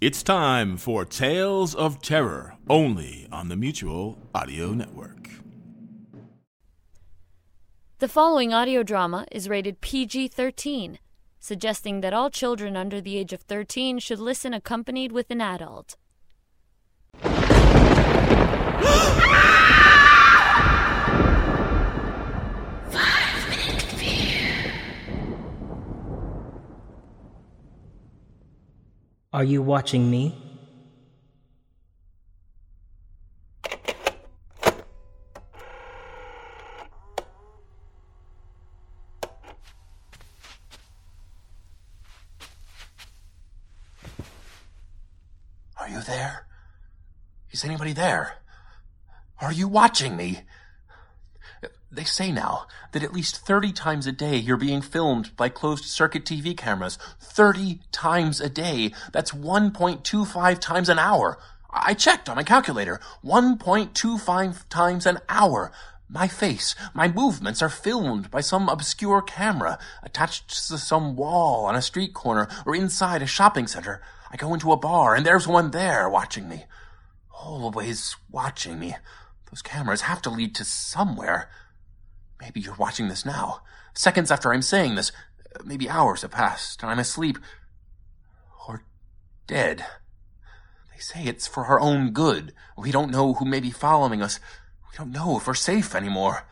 It's time for Tales of Terror, only on the Mutual Audio Network. The following audio drama is rated PG 13, suggesting that all children under the age of 13 should listen accompanied with an adult. Are you watching me? Are you there? Is anybody there? Are you watching me? They say now that at least 30 times a day you're being filmed by closed circuit TV cameras. 30 times a day. That's 1.25 times an hour. I checked on my calculator. 1.25 times an hour. My face, my movements are filmed by some obscure camera attached to some wall on a street corner or inside a shopping center. I go into a bar and there's one there watching me. Always watching me. Those cameras have to lead to somewhere. Maybe you're watching this now. Seconds after I'm saying this, maybe hours have passed and I'm asleep. Or dead. They say it's for our own good. We don't know who may be following us. We don't know if we're safe anymore.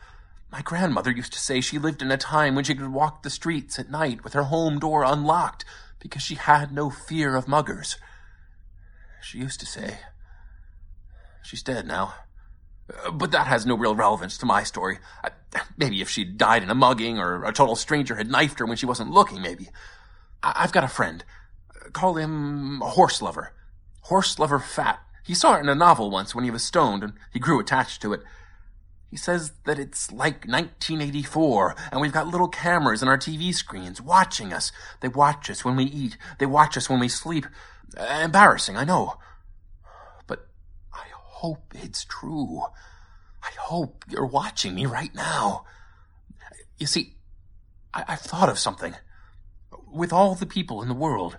My grandmother used to say she lived in a time when she could walk the streets at night with her home door unlocked because she had no fear of muggers. She used to say. She's dead now. But that has no real relevance to my story. Maybe if she'd died in a mugging or a total stranger had knifed her when she wasn't looking, maybe. I've got a friend. Call him Horselover. Horse Lover Fat. He saw it in a novel once when he was stoned and he grew attached to it. He says that it's like 1984 and we've got little cameras in our TV screens watching us. They watch us when we eat. They watch us when we sleep. Embarrassing, I know hope it's true. I hope you're watching me right now. You see, I- have thought of something. With all the people in the world,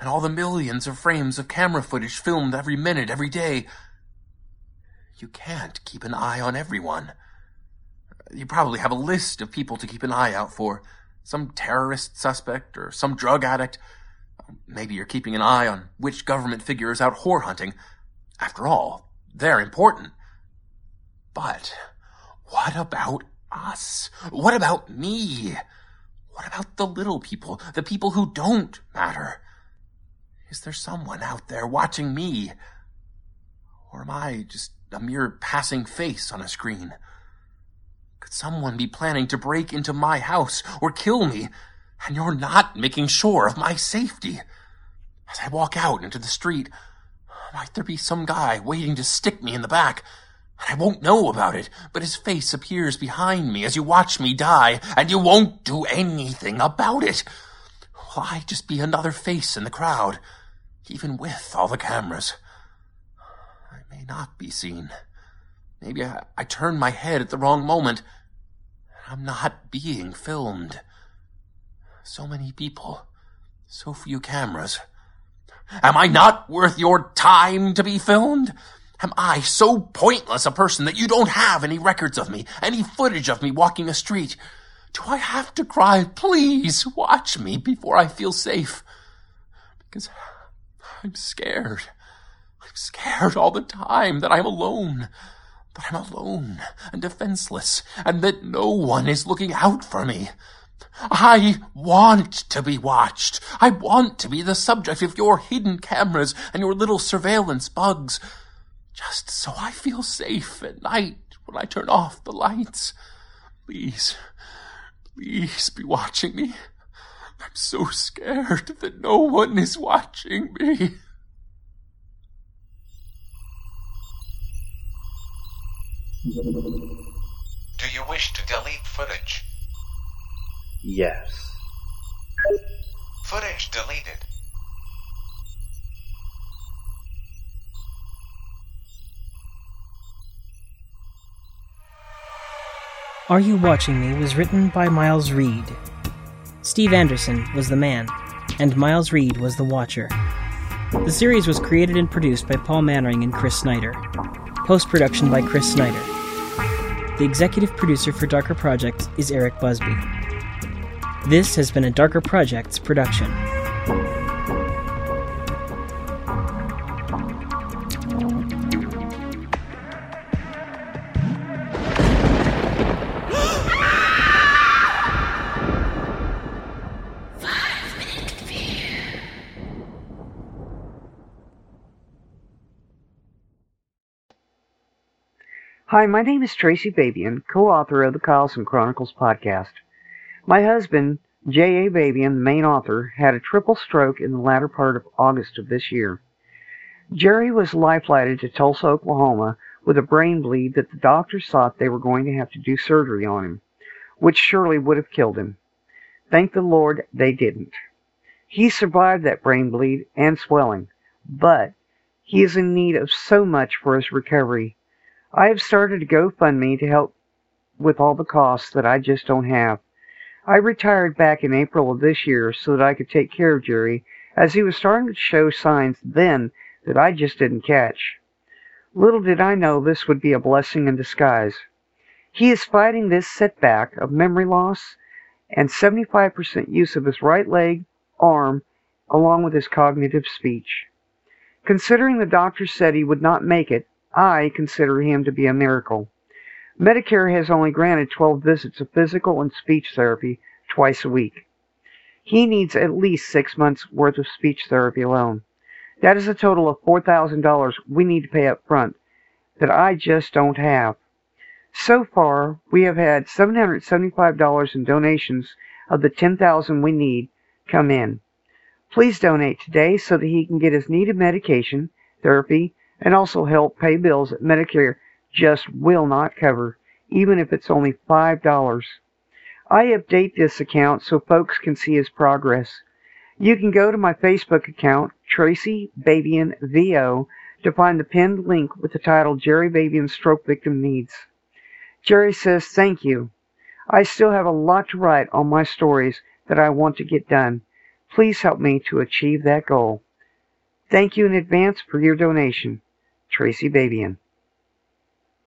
and all the millions of frames of camera footage filmed every minute, every day, you can't keep an eye on everyone. You probably have a list of people to keep an eye out for. Some terrorist suspect or some drug addict. Maybe you're keeping an eye on which government figure is out whore hunting. After all, they're important. But what about us? What about me? What about the little people, the people who don't matter? Is there someone out there watching me? Or am I just a mere passing face on a screen? Could someone be planning to break into my house or kill me, and you're not making sure of my safety? As I walk out into the street, might there be some guy waiting to stick me in the back? And I won't know about it, but his face appears behind me as you watch me die, and you won't do anything about it. Will I just be another face in the crowd, even with all the cameras? I may not be seen. Maybe I, I turn my head at the wrong moment. And I'm not being filmed. So many people, so few cameras. Am I not worth your time to be filmed? Am I so pointless a person that you don't have any records of me, any footage of me walking a street? Do I have to cry, please watch me before I feel safe? Because I'm scared. I'm scared all the time that I'm alone. That I'm alone and defenseless and that no one is looking out for me. I want to be watched. I want to be the subject of your hidden cameras and your little surveillance bugs. Just so I feel safe at night when I turn off the lights. Please, please be watching me. I'm so scared that no one is watching me. Do you wish to delete footage? Yes. Footage deleted. Are You Watching Me was written by Miles Reid. Steve Anderson was the man, and Miles Reid was the watcher. The series was created and produced by Paul Mannering and Chris Snyder. Post production by Chris Snyder. The executive producer for Darker Projects is Eric Busby. This has been a Darker Projects production. Hi, my name is Tracy Babian, co-author of the Carlson Chronicles podcast. My husband, J.A. Babian, the main author, had a triple stroke in the latter part of August of this year. Jerry was life-flighted to Tulsa, Oklahoma with a brain bleed that the doctors thought they were going to have to do surgery on him, which surely would have killed him. Thank the Lord they didn't. He survived that brain bleed and swelling, but he is in need of so much for his recovery I have started a GoFundMe to help with all the costs that I just don't have. I retired back in April of this year so that I could take care of Jerry as he was starting to show signs then that I just didn't catch. Little did I know this would be a blessing in disguise. He is fighting this setback of memory loss and 75% use of his right leg, arm, along with his cognitive speech. Considering the doctor said he would not make it, I consider him to be a miracle. Medicare has only granted 12 visits of physical and speech therapy twice a week. He needs at least six months' worth of speech therapy alone. That is a total of $4,000 we need to pay up front that I just don't have. So far, we have had $775 in donations of the 10000 we need come in. Please donate today so that he can get his needed medication, therapy, and also help pay bills at Medicare just will not cover, even if it's only $5. I update this account so folks can see his progress. You can go to my Facebook account, Tracy Babian VO, to find the pinned link with the title Jerry Babian Stroke Victim Needs. Jerry says, Thank you. I still have a lot to write on my stories that I want to get done. Please help me to achieve that goal. Thank you in advance for your donation. Tracy Babian.